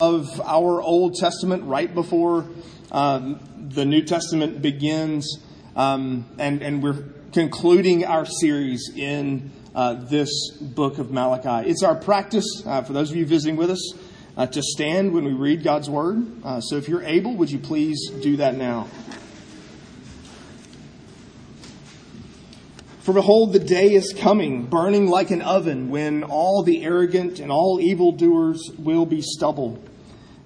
of our Old Testament right before um, the New Testament begins, um, and, and we're concluding our series in uh, this book of Malachi. It's our practice, uh, for those of you visiting with us, uh, to stand when we read God's Word. Uh, so if you're able, would you please do that now? For behold, the day is coming, burning like an oven, when all the arrogant and all evildoers will be stubble.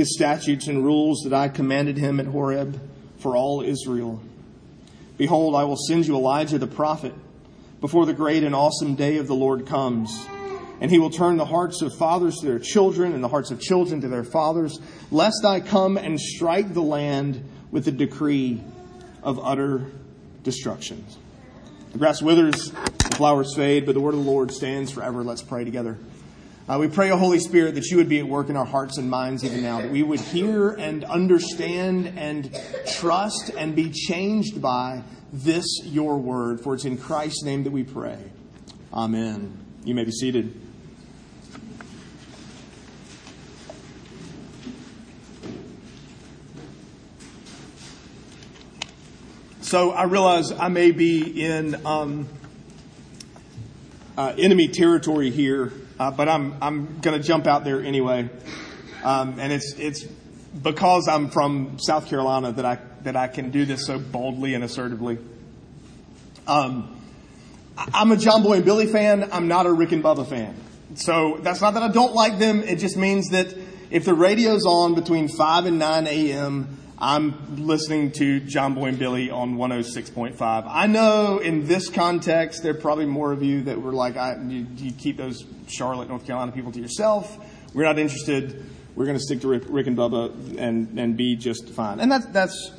his statutes and rules that I commanded him at Horeb for all Israel. Behold, I will send you Elijah the prophet before the great and awesome day of the Lord comes. And he will turn the hearts of fathers to their children and the hearts of children to their fathers, lest I come and strike the land with a decree of utter destruction. The grass withers, the flowers fade, but the word of the Lord stands forever. Let's pray together. Uh, we pray, O Holy Spirit, that you would be at work in our hearts and minds even now, that we would hear and understand and trust and be changed by this, your word. For it's in Christ's name that we pray. Amen. You may be seated. So I realize I may be in um, uh, enemy territory here uh, but I'm I'm going to jump out there anyway, um, and it's it's because I'm from South Carolina that I that I can do this so boldly and assertively. Um, I'm a John Boy and Billy fan. I'm not a Rick and Bubba fan. So that's not that I don't like them. It just means that if the radio's on between 5 and 9 a.m., I'm listening to John Boy and Billy on 106.5. I know in this context, there are probably more of you that were like, I, you, you, keep those Charlotte, North Carolina people to yourself. We're not interested. We're going to stick to Rick, Rick, and Bubba and, and be just fine. And that's, that's,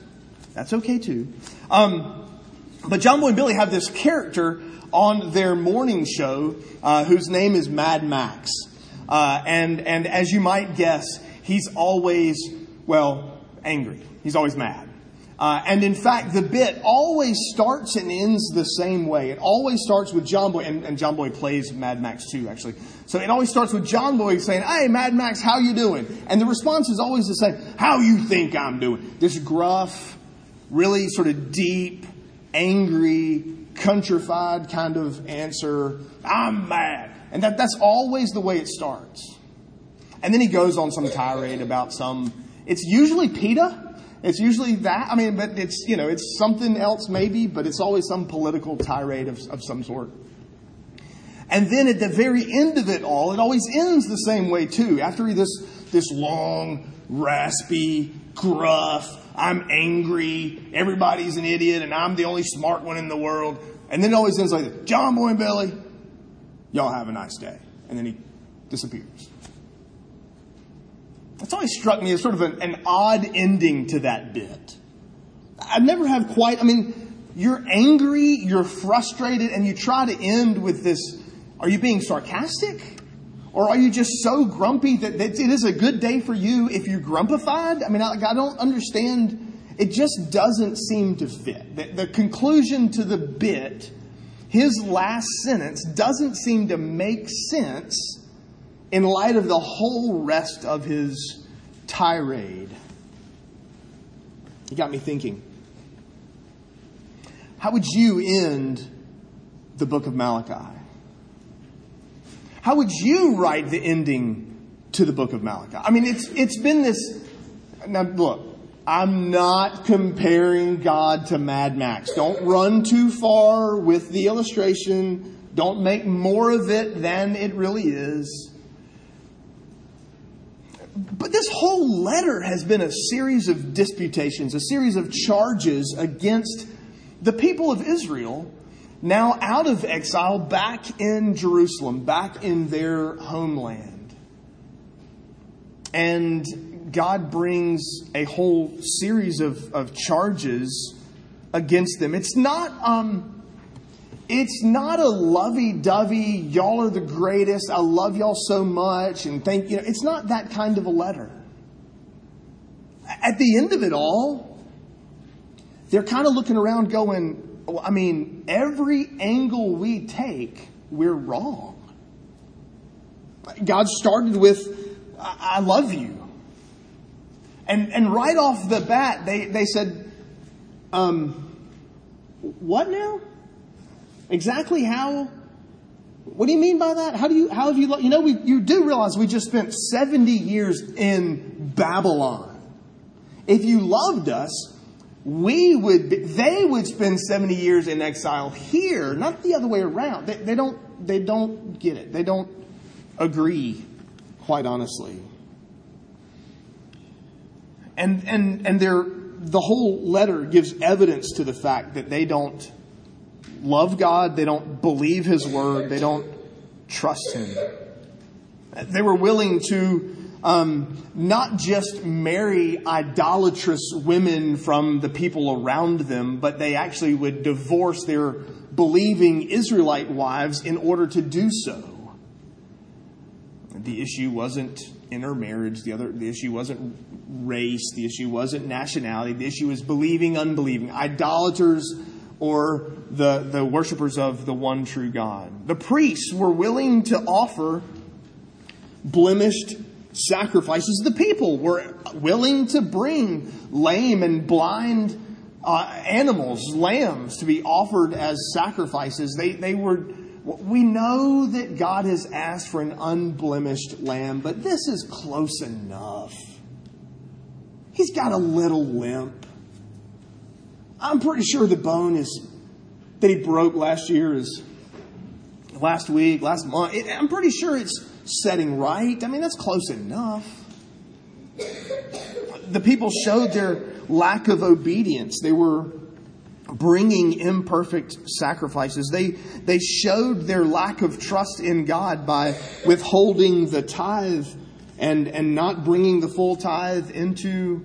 that's okay too. Um, but John Boy and Billy have this character on their morning show uh, whose name is Mad Max. Uh, and, and as you might guess, he's always, well, angry. He's always mad. Uh, and in fact, the bit always starts and ends the same way. It always starts with John Boy, and, and, John Boy plays Mad Max too, actually. So it always starts with John Boy saying, "Hey, Mad Max, how you doing?" And the response is always the same: "How you think I'm doing?" This gruff, really sort of deep, angry, countrified kind of answer. I'm mad, and that, that's always the way it starts. And then he goes on some tirade about some. It's usually PETA it's usually that. I mean, but it's, you know, it's something else maybe, but it's always some political tirade of, of some sort. And then at the very end of it all, it always ends the same way too. After this, this long, raspy, gruff, I'm angry, everybody's an idiot, and I'm the only smart one in the world. And then it always ends like this. John Boy and Billy, y'all have a nice day. And then he disappears. It's always struck me as sort of an, an odd ending to that bit. I've never have quite, I mean, you're angry, you're frustrated, and you try to end with this are you being sarcastic? Or are you just so grumpy that, that it is a good day for you if you're grumpified? I mean, I, I don't understand. It just doesn't seem to fit. The, the conclusion to the bit, his last sentence, doesn't seem to make sense in light of the whole rest of his tirade. He got me thinking. How would you end the book of Malachi? How would you write the ending to the book of Malachi? I mean, it's, it's been this. Now, look, I'm not comparing God to Mad Max. Don't run too far with the illustration. Don't make more of it than it really is. But this whole letter has been a series of disputations, a series of charges against the people of Israel now out of exile back in Jerusalem, back in their homeland. And God brings a whole series of, of charges against them. It's not, um, it's not a lovey-dovey, y'all are the greatest, I love y'all so much, and thank you. Know, it's not that kind of a letter. At the end of it all, they're kind of looking around going, well, I mean, every angle we take, we're wrong. God started with, I love you. And, and right off the bat, they, they said, um, what now? Exactly how? What do you mean by that? How do you, how have you, you know, we, you do realize we just spent 70 years in Babylon. If you loved us, we would, they would spend 70 years in exile here, not the other way around. They, they don't, they don't get it. They don't agree, quite honestly. And, and, and they're, the whole letter gives evidence to the fact that they don't love God, they don't believe His word, they don't trust Him. They were willing to um, not just marry idolatrous women from the people around them, but they actually would divorce their believing Israelite wives in order to do so. The issue wasn't intermarriage. The other, the issue wasn't race. The issue wasn't nationality. The issue was believing, unbelieving, idolaters, or the the worshippers of the one true God. The priests were willing to offer blemished sacrifices. The people were willing to bring lame and blind uh, animals, lambs, to be offered as sacrifices. They they were we know that God has asked for an unblemished lamb, but this is close enough. He's got a little limp. I'm pretty sure the bone is that he broke last year is last week, last month. I'm pretty sure it's setting right. I mean, that's close enough. The people showed their lack of obedience. They were bringing imperfect sacrifices. They, they showed their lack of trust in God by withholding the tithe and, and not bringing the full tithe into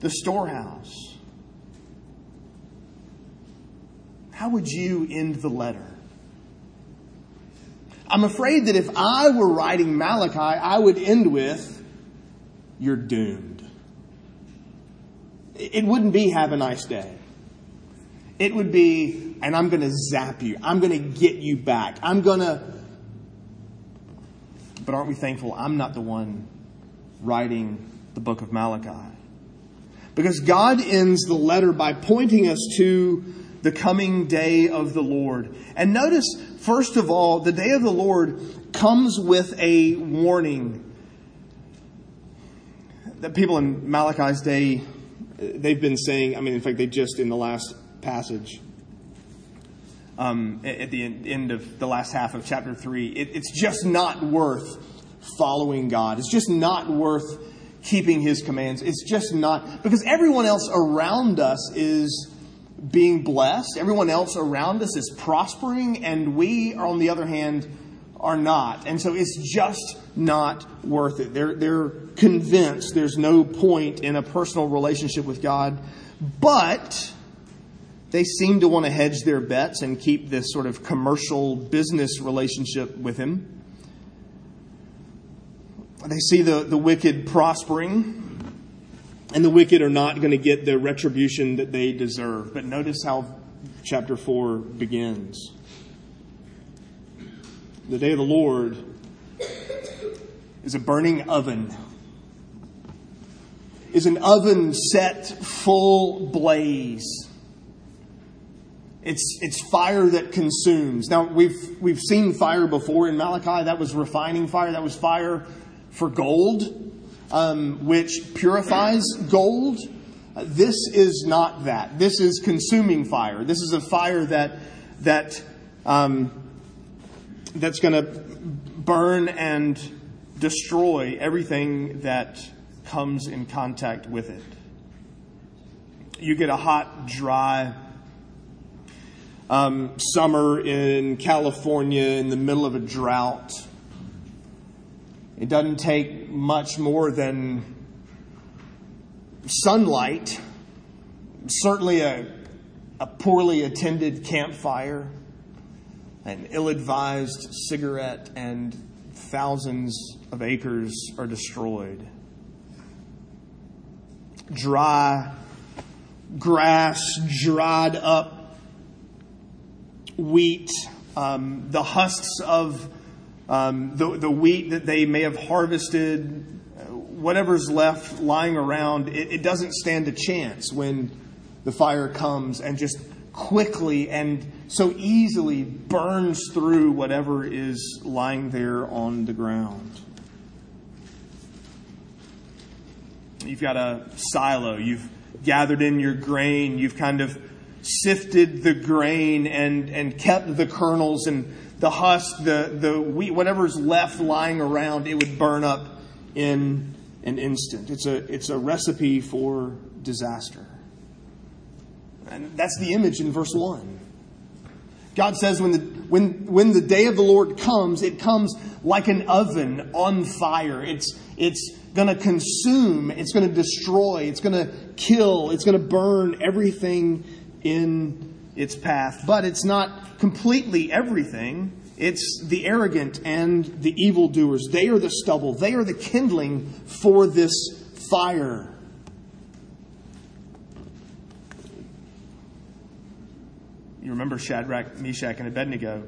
the storehouse. How would you end the letter? I'm afraid that if I were writing Malachi, I would end with, You're doomed. It wouldn't be, Have a nice day. It would be, and I'm going to zap you. I'm going to get you back. I'm going to. But aren't we thankful I'm not the one writing the book of Malachi? Because God ends the letter by pointing us to the coming day of the Lord. And notice, first of all, the day of the Lord comes with a warning. That people in Malachi's day, they've been saying, I mean, in fact, they just in the last passage um, at the end of the last half of chapter 3. It, it's just not worth following God. It's just not worth keeping His commands. It's just not, because everyone else around us is being blessed, everyone else around us is prospering, and we, on the other hand, are not. And so it's just not worth it. They're, they're convinced there's no point in a personal relationship with God. But they seem to want to hedge their bets and keep this sort of commercial business relationship with him. They see the, the wicked prospering, and the wicked are not going to get the retribution that they deserve. But notice how chapter 4 begins. The day of the Lord is a burning oven, is an oven set full blaze it's, it's fire that consumes. Now, we've, we've seen fire before in Malachi. That was refining fire. That was fire for gold, um, which purifies gold. This is not that. This is consuming fire. This is a fire that, that, um, that's going to burn and destroy everything that comes in contact with it. You get a hot, dry, um, summer in California in the middle of a drought. It doesn't take much more than sunlight, certainly a, a poorly attended campfire, an ill advised cigarette, and thousands of acres are destroyed. Dry grass, dried up wheat, um, the husks of um, the, the wheat that they may have harvested, whatever's left lying around, it, it doesn't stand a chance when the fire comes and just quickly and so easily burns through whatever is lying there on the ground. You've got a silo, you've gathered in your grain, you've kind of sifted the grain and, and kept the kernels and the husk, the, the wheat, whatever's left lying around, it would burn up in an instant. It's a, it's a recipe for disaster. And that's the image in verse 1. God says when the, when, when the day of the Lord comes, it comes like an oven on fire. It's, it's going to consume, it's going to destroy, it's going to kill, it's going to burn everything in its path. But it's not completely everything. It's the arrogant and the evildoers. They are the stubble. They are the kindling for this fire. You remember Shadrach, Meshach, and Abednego.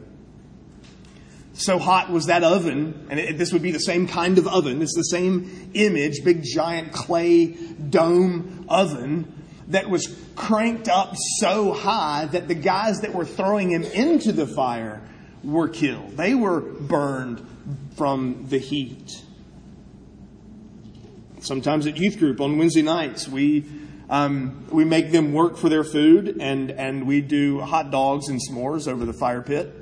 So hot was that oven, and it, this would be the same kind of oven. It's the same image, big giant clay dome oven that was cranked up so high that the guys that were throwing him into the fire were killed. They were burned from the heat. Sometimes at youth group on Wednesday nights, we um, we make them work for their food, and, and we do hot dogs and s'mores over the fire pit.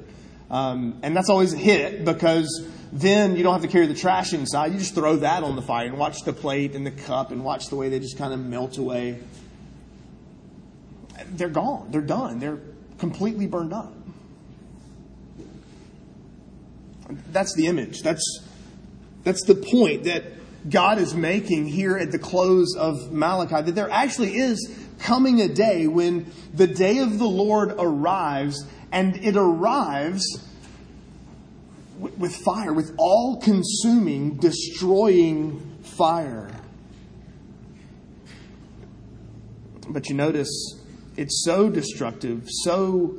Um, and that's always a hit because then you don't have to carry the trash inside. You just throw that on the fire and watch the plate and the cup and watch the way they just kind of melt away. They're gone. They're done. They're completely burned up. That's the image. That's, that's the point that God is making here at the close of Malachi that there actually is coming a day when the day of the Lord arrives, and it arrives with fire, with all consuming, destroying fire. But you notice it's so destructive, so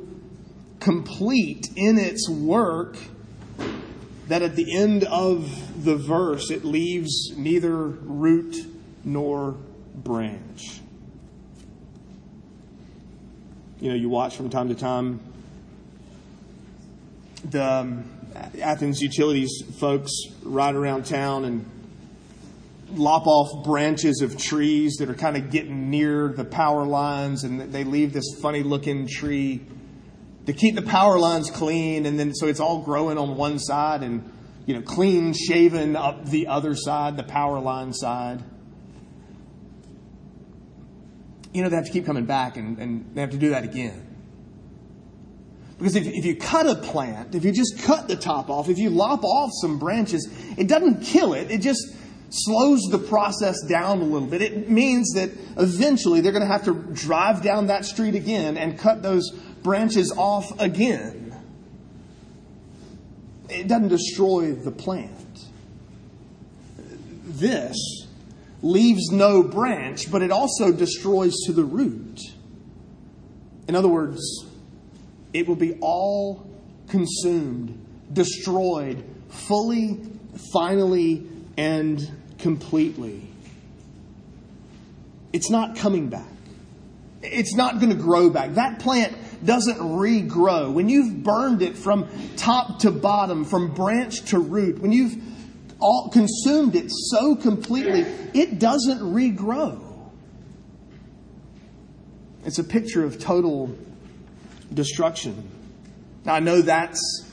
complete in its work that at the end of the verse it leaves neither root nor branch. You know, you watch from time to time the um, Athens utilities folks ride around town and lop off branches of trees that are kind of getting near the power lines, and they leave this funny looking tree to keep the power lines clean, and then so it's all growing on one side and you know clean shaven up the other side, the power line side. You know they have to keep coming back, and, and they have to do that again. Because if, if you cut a plant, if you just cut the top off, if you lop off some branches, it doesn't kill it. It just slows the process down a little bit. It means that eventually they're going to have to drive down that street again and cut those branches off again. It doesn't destroy the plant. This leaves no branch, but it also destroys to the root. In other words, it will be all consumed, destroyed, fully, finally, and completely. It's not coming back. It's not going to grow back. That plant doesn't regrow. When you've burned it from top to bottom, from branch to root, when you've all consumed it so completely, it doesn't regrow. It's a picture of total destruction. Now I know that's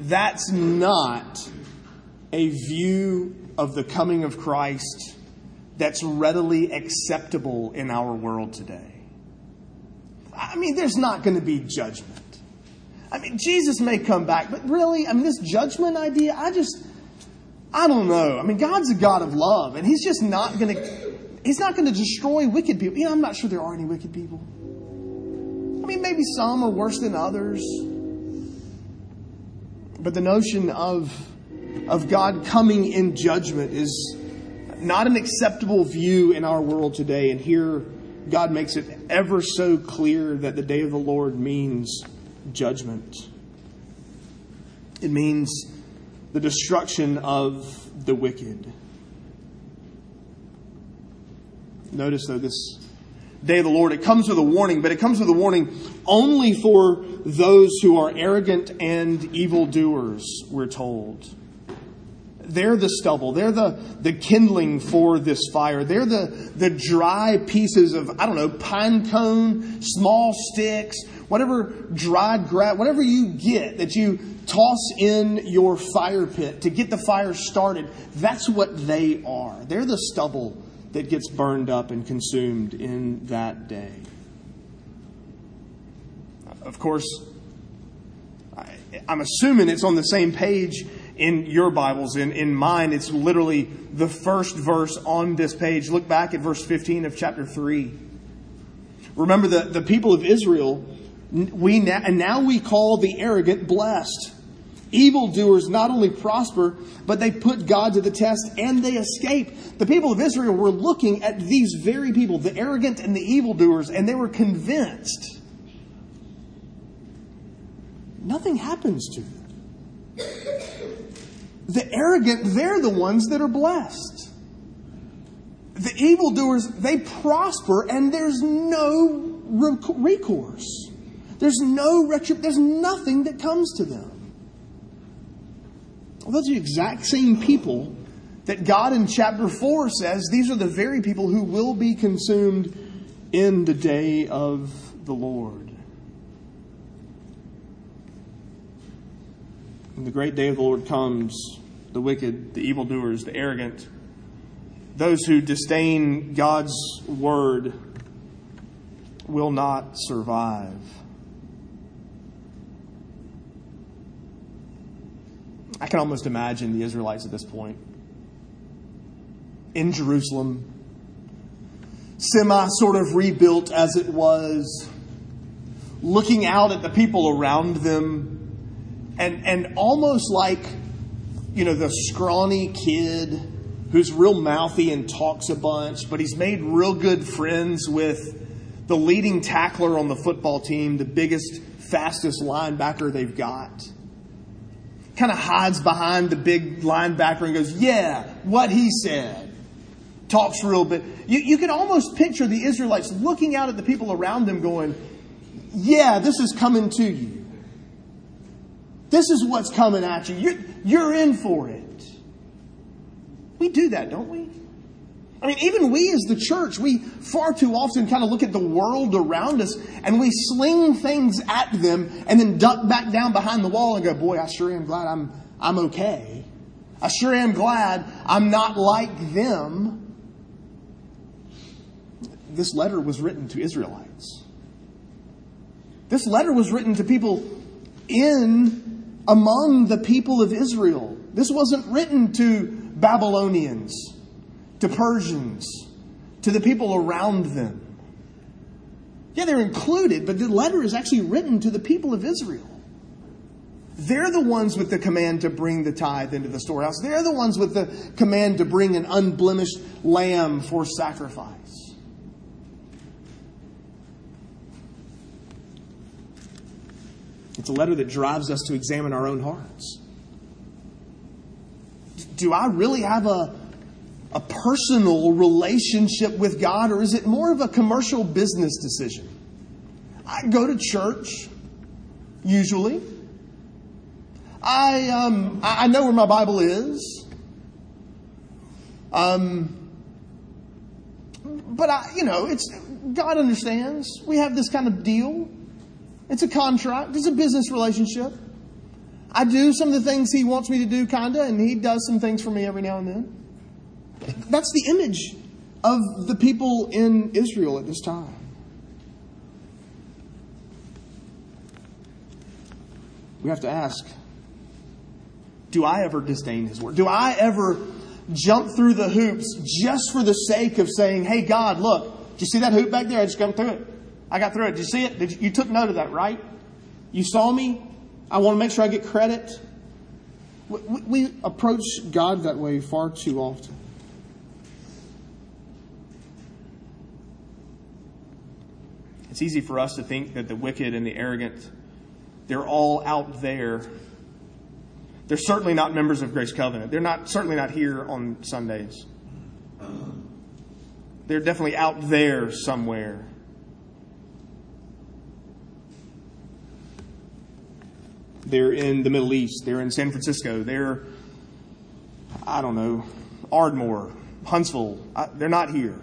that's not a view of the coming of Christ that's readily acceptable in our world today. I mean, there's not going to be judgment. I mean, Jesus may come back, but really, I mean, this judgment idea, I just, I don't know. I mean, God's a God of love, and He's just not going to He's not going to destroy wicked people. You know, I'm not sure there are any wicked people. I mean, maybe some are worse than others. But the notion of, of God coming in judgment is not an acceptable view in our world today. And here, God makes it ever so clear that the day of the Lord means judgment. It means the destruction of the wicked. Notice, though, this day of the Lord, it comes with a warning, but it comes with a warning only for those who are arrogant and evildoers, we're told. They're the stubble. They're the, the kindling for this fire. They're the, the dry pieces of, I don't know, pine cone, small sticks, whatever dried grass, whatever you get that you toss in your fire pit to get the fire started. That's what they are. They're the stubble that gets burned up and consumed in that day. Of course, I'm assuming it's on the same page in your Bibles. In, in mine, it's literally the first verse on this page. Look back at verse 15 of chapter 3. Remember the, the people of Israel, we now, and now we call the arrogant blessed. Evildoers not only prosper, but they put God to the test and they escape. The people of Israel were looking at these very people, the arrogant and the evildoers, and they were convinced nothing happens to them. The arrogant, they're the ones that are blessed. The evildoers, they prosper and there's no recourse. There's no retribution. There's nothing that comes to them. Well, those are the exact same people that God in chapter 4 says these are the very people who will be consumed in the day of the Lord. When the great day of the Lord comes, the wicked, the evildoers, the arrogant, those who disdain God's word will not survive. I can almost imagine the Israelites at this point in Jerusalem, semi sort of rebuilt as it was, looking out at the people around them, and, and almost like, you know, the scrawny kid who's real mouthy and talks a bunch, but he's made real good friends with the leading tackler on the football team, the biggest, fastest linebacker they've got kind of hides behind the big linebacker and goes, Yeah, what he said. Talks real bit. You, you can almost picture the Israelites looking out at the people around them going, Yeah, this is coming to you. This is what's coming at you. You're, you're in for it. We do that, don't we? I mean, even we as the church, we far too often kind of look at the world around us and we sling things at them and then duck back down behind the wall and go, boy, I sure am glad I'm, I'm okay. I sure am glad I'm not like them. This letter was written to Israelites. This letter was written to people in, among the people of Israel. This wasn't written to Babylonians to Persians, to the people around them. Yeah, they're included, but the letter is actually written to the people of Israel. They're the ones with the command to bring the tithe into the storehouse. They're the ones with the command to bring an unblemished lamb for sacrifice. It's a letter that drives us to examine our own hearts. Do I really have a, a personal relationship with God, or is it more of a commercial business decision? I go to church, usually. I, um, I know where my Bible is. Um, but I, you know, it's God understands. We have this kind of deal. It's a contract. It's a business relationship. I do some of the things He wants me to do, kinda, and He does some things for me every now and then. That's the image of the people in Israel at this time. We have to ask do I ever disdain His word? Do I ever jump through the hoops just for the sake of saying, hey, God, look, do you see that hoop back there? I just got through it. I got through it. Did you see it? Did you, you took note of that, right? You saw me? I want to make sure I get credit. We, we approach God that way far too often. It's easy for us to think that the wicked and the arrogant, they're all out there. They're certainly not members of Grace Covenant. They're not certainly not here on Sundays. They're definitely out there somewhere. They're in the Middle East. They're in San Francisco. They're, I don't know, Ardmore, Huntsville. I, they're not here.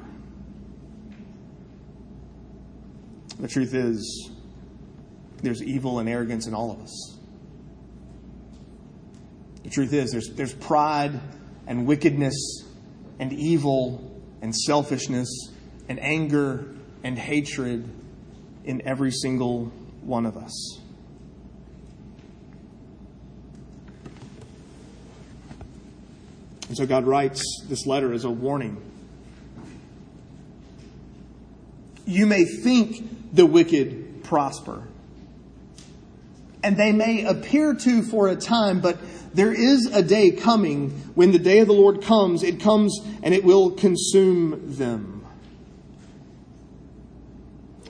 The truth is, there's evil and arrogance in all of us. The truth is, there's, there's pride and wickedness and evil and selfishness and anger and hatred in every single one of us. And so God writes this letter as a warning. You may think the wicked prosper, and they may appear to for a time, but there is a day coming when the day of the Lord comes, it comes and it will consume them.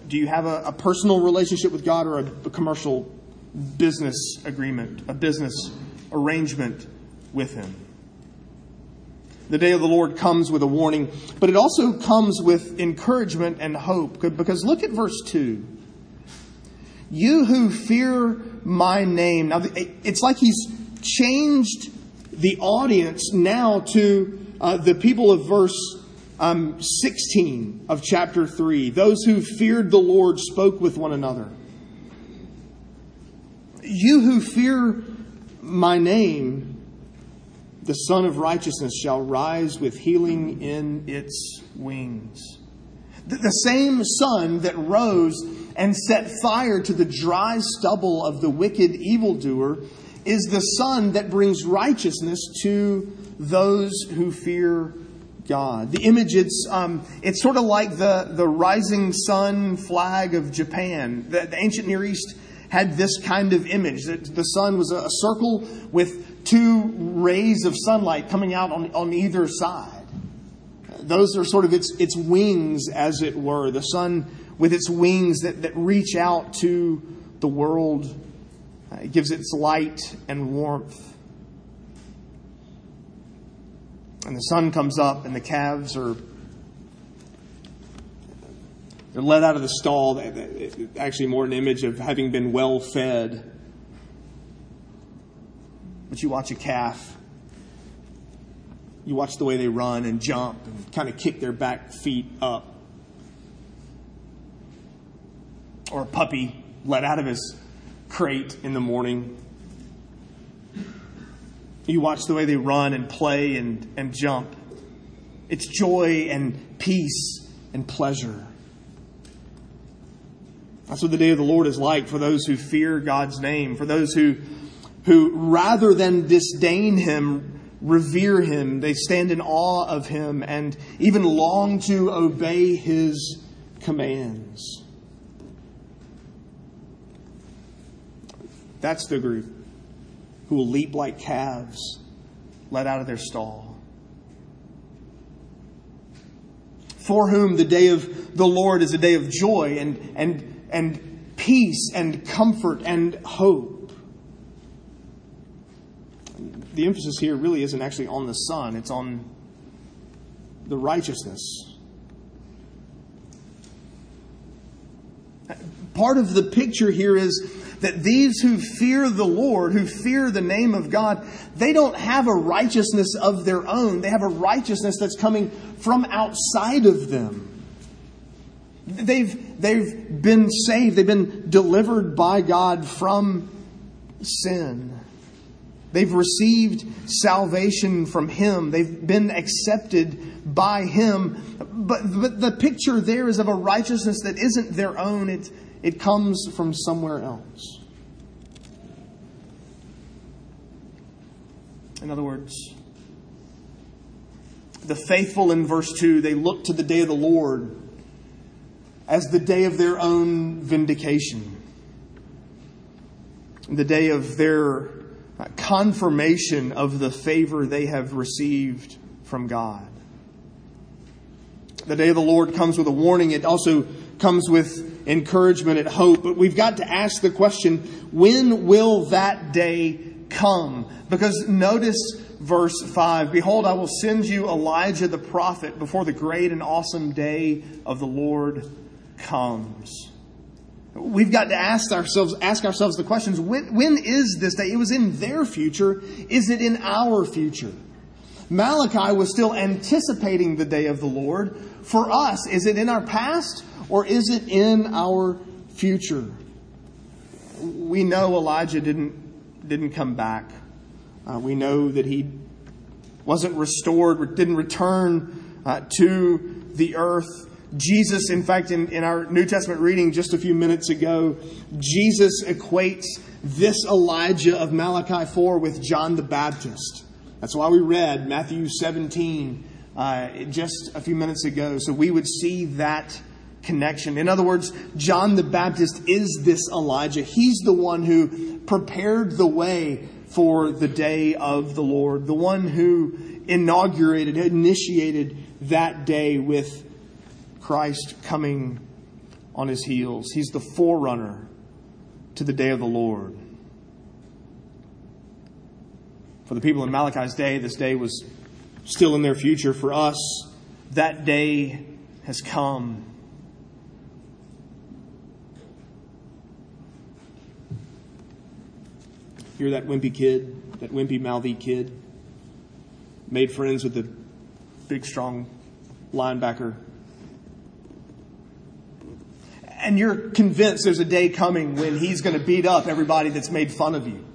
Do you have a, a personal relationship with God or a, a commercial business agreement, a business arrangement with Him? The day of the Lord comes with a warning, but it also comes with encouragement and hope. Because look at verse 2. You who fear my name. Now, it's like he's changed the audience now to uh, the people of verse um, 16 of chapter 3. Those who feared the Lord spoke with one another. You who fear my name, the Sun of Righteousness shall rise with healing in its wings. The same sun that rose and set fire to the dry stubble of the wicked evildoer is the sun that brings righteousness to those who fear God. The image, it's, um, it's sort of like the, the rising sun flag of Japan. The, the ancient Near East had this kind of image. The, the sun was a, a circle with two rays of sunlight coming out on, on either side. Those are sort of its, its wings, as it were. The sun with its wings that, that reach out to the world. Uh, it gives its light and warmth. And the sun comes up, and the calves are they're let out of the stall. Actually, more an image of having been well fed. But you watch a calf, you watch the way they run and jump and kind of kick their back feet up. Or a puppy let out of his crate in the morning. You watch the way they run and play and, and jump. It's joy and peace and pleasure. That's what the day of the Lord is like for those who fear God's name, for those who who rather than disdain him, revere him. They stand in awe of him and even long to obey his commands. That's the group who will leap like calves let out of their stall. For whom the day of the Lord is a day of joy and, and, and peace and comfort and hope the emphasis here really isn't actually on the sun, it's on the righteousness. Part of the picture here is that these who fear the Lord, who fear the name of God, they don't have a righteousness of their own. They have a righteousness that's coming from outside of them. They've, they've been saved, they've been delivered by God from sin. They've received salvation from Him. They've been accepted by Him. But, but the picture there is of a righteousness that isn't their own, it, it comes from somewhere else. In other words, The faithful in verse 2, they look to the day of the Lord as the day of their own vindication, the day of their confirmation of the favor they have received from God. The day of the Lord comes with a warning. It also comes with encouragement and hope. But we've got to ask the question, when will that day come? Because notice verse 5 Behold, I will send you Elijah the prophet before the great and awesome day of the Lord comes. We've got to ask ourselves, ask ourselves the questions when, when is this day? It was in their future. Is it in our future? Malachi was still anticipating the day of the Lord. For us, is it in our past or is it in our future? We know Elijah didn't, didn't come back. Uh, we know that he wasn't restored, didn't return uh, to the earth. Jesus, in fact, in, in our New Testament reading just a few minutes ago, Jesus equates this Elijah of Malachi 4 with John the Baptist. That's why we read Matthew 17 uh, just a few minutes ago, so we would see that connection. In other words, John the Baptist is this Elijah. He's the one who prepared the way for the day of the Lord, the one who inaugurated, initiated that day with Christ coming on his heels. He's the forerunner to the day of the Lord. For the people in Malachi's day, this day was still in their future. For us, that day has come. You're that wimpy kid, that wimpy, mouthy kid, made friends with the big, strong linebacker. And you're convinced there's a day coming when he's going to beat up everybody that's made fun of you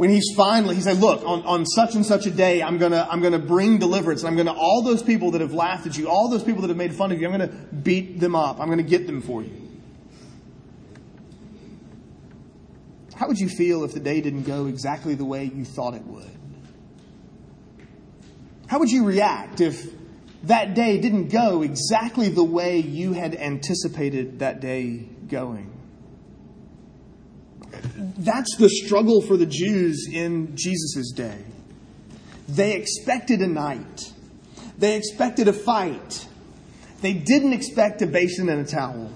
when he's finally, he said, look, on, on such and such a day, I'm gonna, I'm gonna bring deliverance. I'm gonna, all those people that have laughed at you, all those people that have made fun of you, I'm gonna beat them up. I'm gonna get them for you. How would you feel if the day didn't go exactly the way you thought it would? How would you react if that day didn't go exactly the way you had anticipated that day going? That's the struggle for the Jews in Jesus' day. They expected a knight. They expected a fight. They didn't expect a basin and a towel.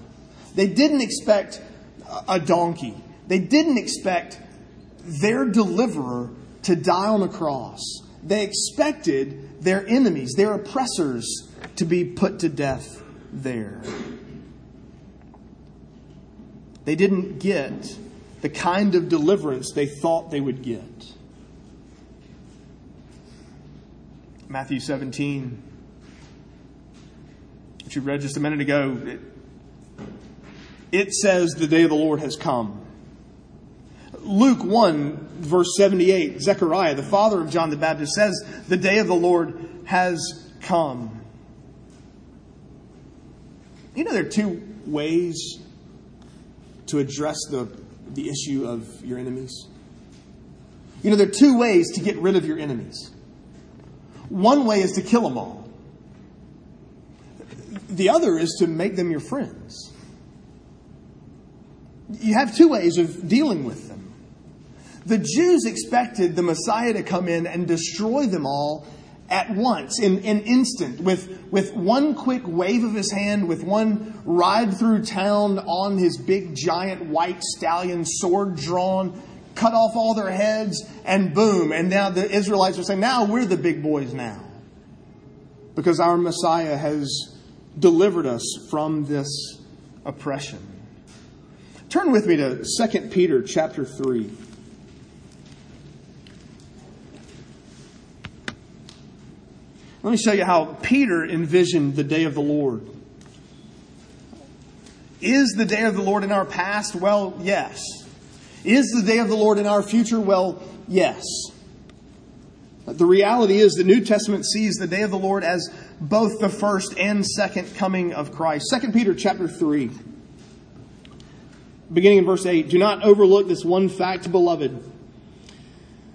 They didn't expect a donkey. They didn't expect their deliverer to die on a cross. They expected their enemies, their oppressors, to be put to death there. They didn't get the kind of deliverance they thought they would get. Matthew 17, which you read just a minute ago, it, it says the day of the Lord has come. Luke 1, verse 78, Zechariah, the father of John the Baptist, says the day of the Lord has come. You know, there are two ways to address the the issue of your enemies? You know, there are two ways to get rid of your enemies. One way is to kill them all, the other is to make them your friends. You have two ways of dealing with them. The Jews expected the Messiah to come in and destroy them all at once, in an instant, with, with one quick wave of his hand, with one ride through town on his big giant white stallion, sword drawn, cut off all their heads, and boom. And now the Israelites are saying, now we're the big boys now. Because our Messiah has delivered us from this oppression. Turn with me to 2 Peter chapter 3. Let me show you how Peter envisioned the day of the Lord. Is the day of the Lord in our past? Well, yes. Is the day of the Lord in our future? Well, yes. The reality is the New Testament sees the day of the Lord as both the first and second coming of Christ. 2 Peter chapter 3, beginning in verse 8. Do not overlook this one fact, beloved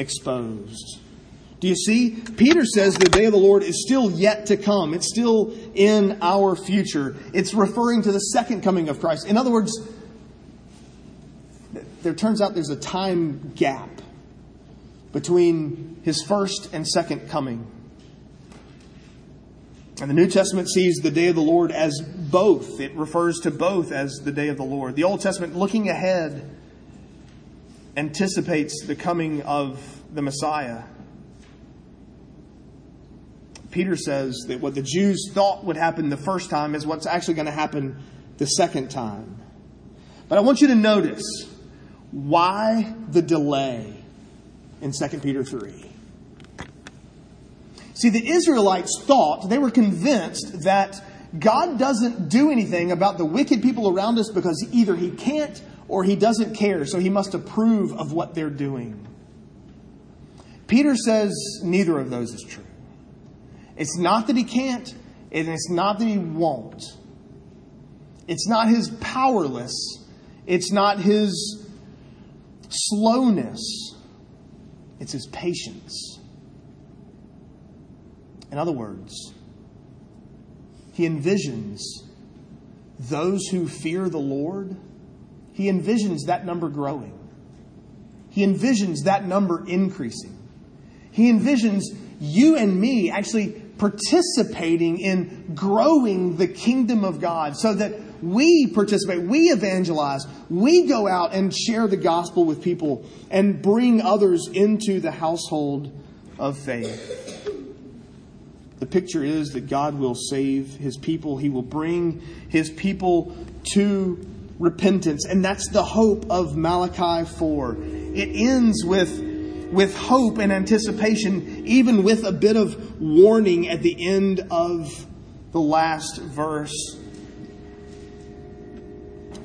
exposed. Do you see? Peter says the day of the Lord is still yet to come. It's still in our future. It's referring to the second coming of Christ. In other words, there turns out there's a time gap between his first and second coming. And the New Testament sees the day of the Lord as both. It refers to both as the day of the Lord. The Old Testament, looking ahead, anticipates the coming of the Messiah. Peter says that what the Jews thought would happen the first time is what's actually going to happen the second time. But I want you to notice why the delay in 2 Peter 3. See, the Israelites thought, they were convinced that God doesn't do anything about the wicked people around us because either He can't or He doesn't care, so He must approve of what they're doing. Peter says neither of those is true. It's not that He can't, and it's not that He won't. It's not His powerless, it's not His slowness, it's His patience. In other words, he envisions those who fear the Lord, he envisions that number growing. He envisions that number increasing. He envisions you and me actually participating in growing the kingdom of God so that we participate, we evangelize, we go out and share the gospel with people and bring others into the household of faith. The picture is that God will save his people. He will bring his people to repentance. And that's the hope of Malachi 4. It ends with, with hope and anticipation, even with a bit of warning at the end of the last verse.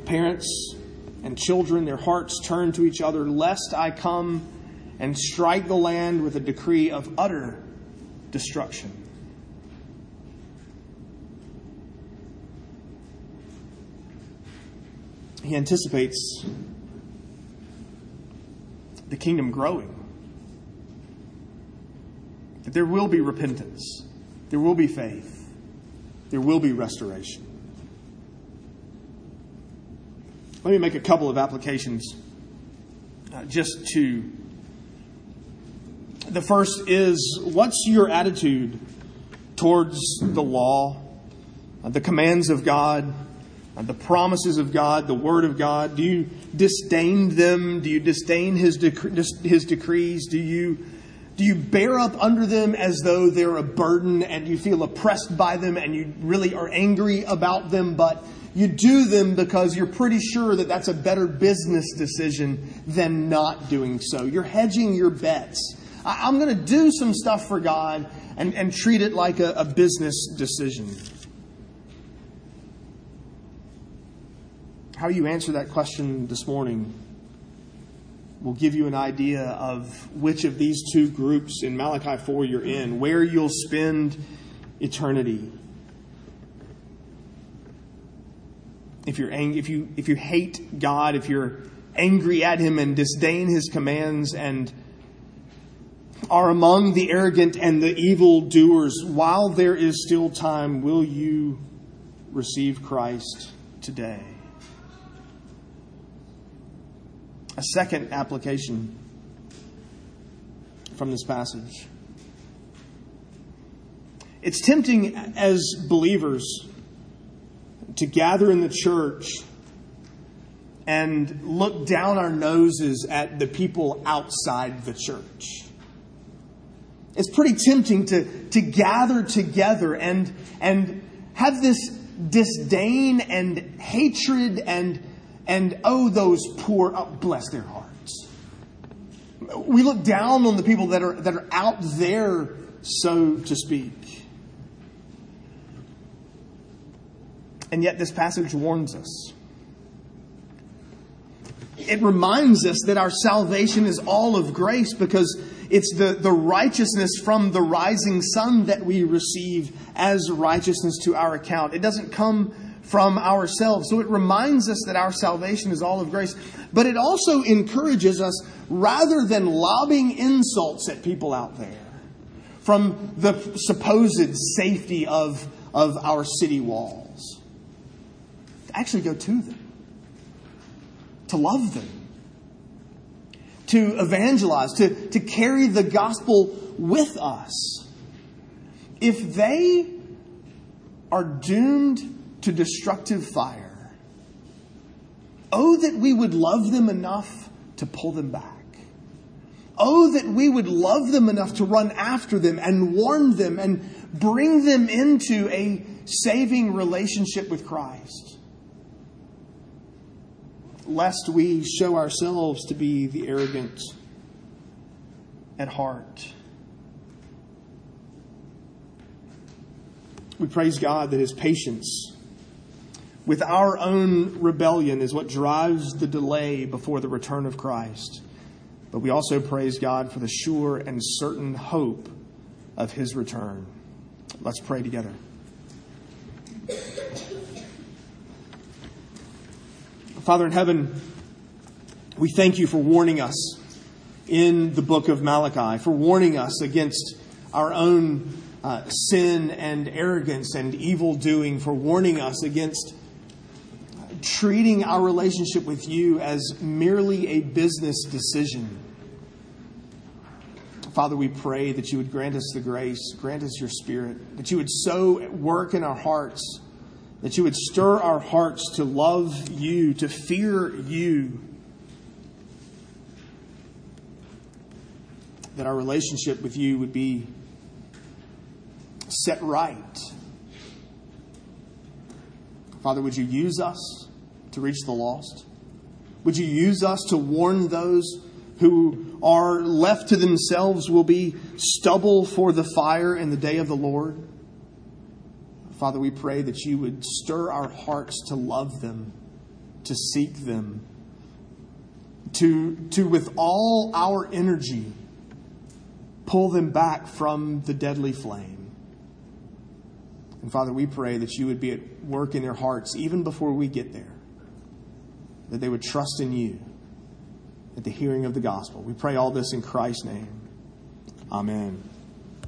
Parents and children, their hearts turn to each other, lest I come and strike the land with a decree of utter destruction. He anticipates the kingdom growing. That there will be repentance, there will be faith, there will be restoration. Let me make a couple of applications uh, just to. The first is what's your attitude towards the law, uh, the commands of God? Uh, the promises of God, the Word of God? Do you disdain them? Do you disdain His, his decrees? Do you, do you bear up under them as though they're a burden and you feel oppressed by them and you really are angry about them, but you do them because you're pretty sure that that's a better business decision than not doing so? You're hedging your bets. I, am going to do some stuff for God and, and treat it like a, a business decision. How you answer that question this morning will give you an idea of which of these two groups in Malachi 4 you're in, where you'll spend eternity. If you're ang- if you if you hate God, if you're angry at him and disdain his commands and are among the arrogant and the evil doers, while there is still time, will you receive Christ today? A second application from this passage. It's tempting as believers to gather in the church and look down our noses at the people outside the church. It's pretty tempting to, to gather together and, and have this disdain and hatred and and oh, those poor, oh, bless their hearts. We look down on the people that are, that are out there, so to speak. And yet, this passage warns us. It reminds us that our salvation is all of grace because it's the, the righteousness from the rising sun that we receive as righteousness to our account. It doesn't come from ourselves. So it reminds us that our salvation is all of grace. But it also encourages us, rather than lobbing insults at people out there from the supposed safety of, of our city walls, actually go to them, to love them, to evangelize, to, to carry the gospel with us. If they are doomed to destructive fire. Oh, that we would love them enough to pull them back. Oh, that we would love them enough to run after them and warn them and bring them into a saving relationship with Christ. Lest we show ourselves to be the arrogant at heart. We praise God that His patience with our own rebellion is what drives the delay before the return of Christ. But we also praise God for the sure and certain hope of his return. Let's pray together. Father in heaven, we thank you for warning us in the book of Malachi, for warning us against our own uh, sin and arrogance and evil doing, for warning us against treating our relationship with you as merely a business decision. Father, we pray that you would grant us the grace, grant us your spirit, that you would so work in our hearts, that you would stir our hearts to love you, to fear you, that our relationship with you would be set right. Father, would you use us? To reach the lost? Would you use us to warn those who are left to themselves will be stubble for the fire in the day of the Lord? Father, we pray that you would stir our hearts to love them, to seek them, to, to with all our energy, pull them back from the deadly flame. And Father, we pray that you would be at work in their hearts even before we get there that they would trust in you at the hearing of the gospel. We pray all this in Christ's name. Amen.